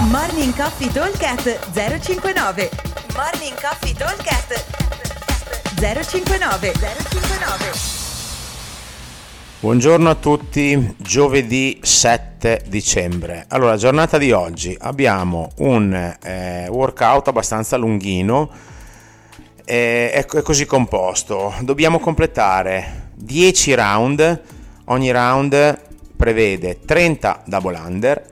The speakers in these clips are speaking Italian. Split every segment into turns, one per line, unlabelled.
Morning Coffee Talkcast 059 Morning Coffee Talkcast 059 059
Buongiorno a tutti, giovedì 7 dicembre. Allora, giornata di oggi. Abbiamo un eh, workout abbastanza lunghino, eh, è, è così composto. Dobbiamo completare 10 round, ogni round prevede 30 double under,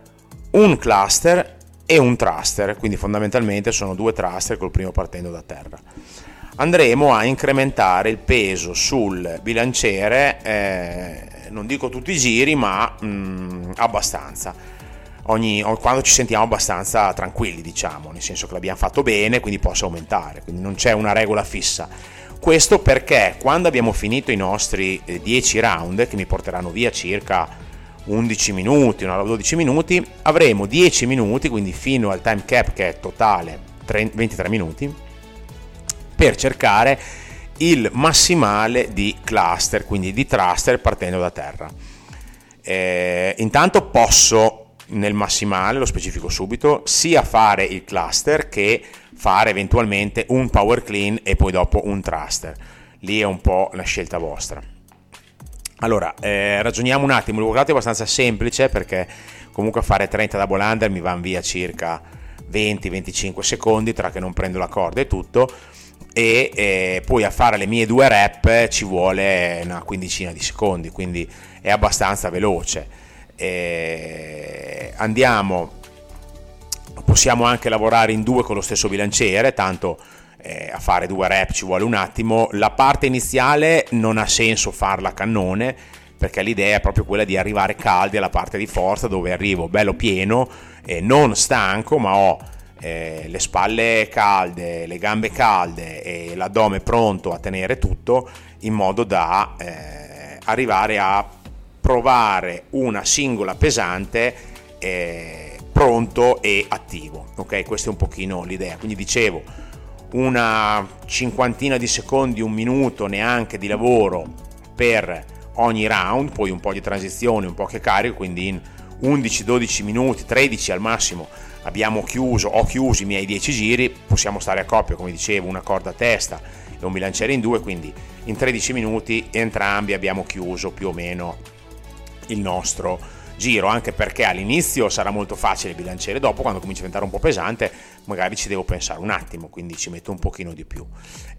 un cluster e un thruster, quindi fondamentalmente sono due thruster col primo partendo da terra andremo a incrementare il peso sul bilanciere, eh, non dico tutti i giri, ma mh, mm, abbastanza. Ogni, quando ci sentiamo abbastanza tranquilli, diciamo, nel senso che l'abbiamo fatto bene, quindi posso aumentare, quindi non c'è una regola fissa. Questo perché quando abbiamo finito i nostri 10 eh, round, che mi porteranno via circa 11 minuti, una 12 minuti, avremo 10 minuti, quindi fino al time cap che è totale 23 minuti, per cercare il massimale di cluster, quindi di thruster partendo da terra. Eh, intanto posso nel massimale, lo specifico subito, sia fare il cluster che fare eventualmente un power clean e poi dopo un thruster. Lì è un po' la scelta vostra. Allora, eh, ragioniamo un attimo, il workout è abbastanza semplice perché comunque fare 30 double under mi vanno via circa 20-25 secondi tra che non prendo la corda e tutto. E eh, poi a fare le mie due rep ci vuole una quindicina di secondi, quindi è abbastanza veloce. Eh, andiamo, possiamo anche lavorare in due con lo stesso bilanciere, tanto eh, a fare due rep ci vuole un attimo. La parte iniziale non ha senso farla a cannone perché l'idea è proprio quella di arrivare caldi alla parte di forza dove arrivo bello pieno, non stanco, ma ho eh, le spalle calde, le gambe calde e l'addome pronto a tenere tutto in modo da eh, arrivare a provare una singola pesante eh, pronto e attivo. Ok, questa è un pochino l'idea. Quindi dicevo una cinquantina di secondi, un minuto neanche di lavoro per ogni round, poi un po' di transizione, un po' che carico, quindi in 11-12 minuti, 13 al massimo abbiamo chiuso, ho chiuso i miei 10 giri, possiamo stare a coppia, come dicevo, una corda a testa e un bilanciere in due, quindi in 13 minuti entrambi abbiamo chiuso più o meno il nostro giro, anche perché all'inizio sarà molto facile il bilanciere, dopo quando comincia a diventare un po' pesante magari ci devo pensare un attimo, quindi ci metto un pochino di più.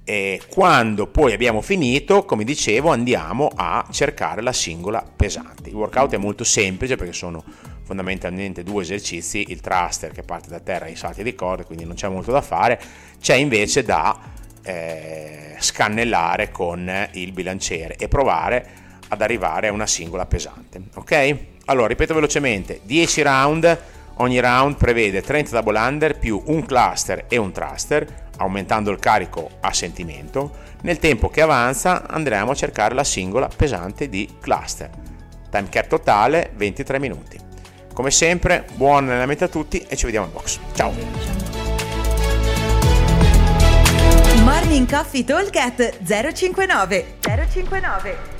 E quando poi abbiamo finito, come dicevo, andiamo a cercare la singola pesante. Il workout è molto semplice perché sono fondamentalmente due esercizi, il thruster che parte da terra e i salti di corda, quindi non c'è molto da fare, c'è invece da eh, scannellare con il bilanciere e provare ad arrivare a una singola pesante. Ok? Allora, ripeto velocemente, 10 round, ogni round prevede 30 double under più un cluster e un thruster, aumentando il carico a sentimento. Nel tempo che avanza andremo a cercare la singola pesante di cluster. Time cap totale 23 minuti. Come sempre, buon allenamento a tutti e ci vediamo in box. Ciao!
Morning Coffee Talk 059 059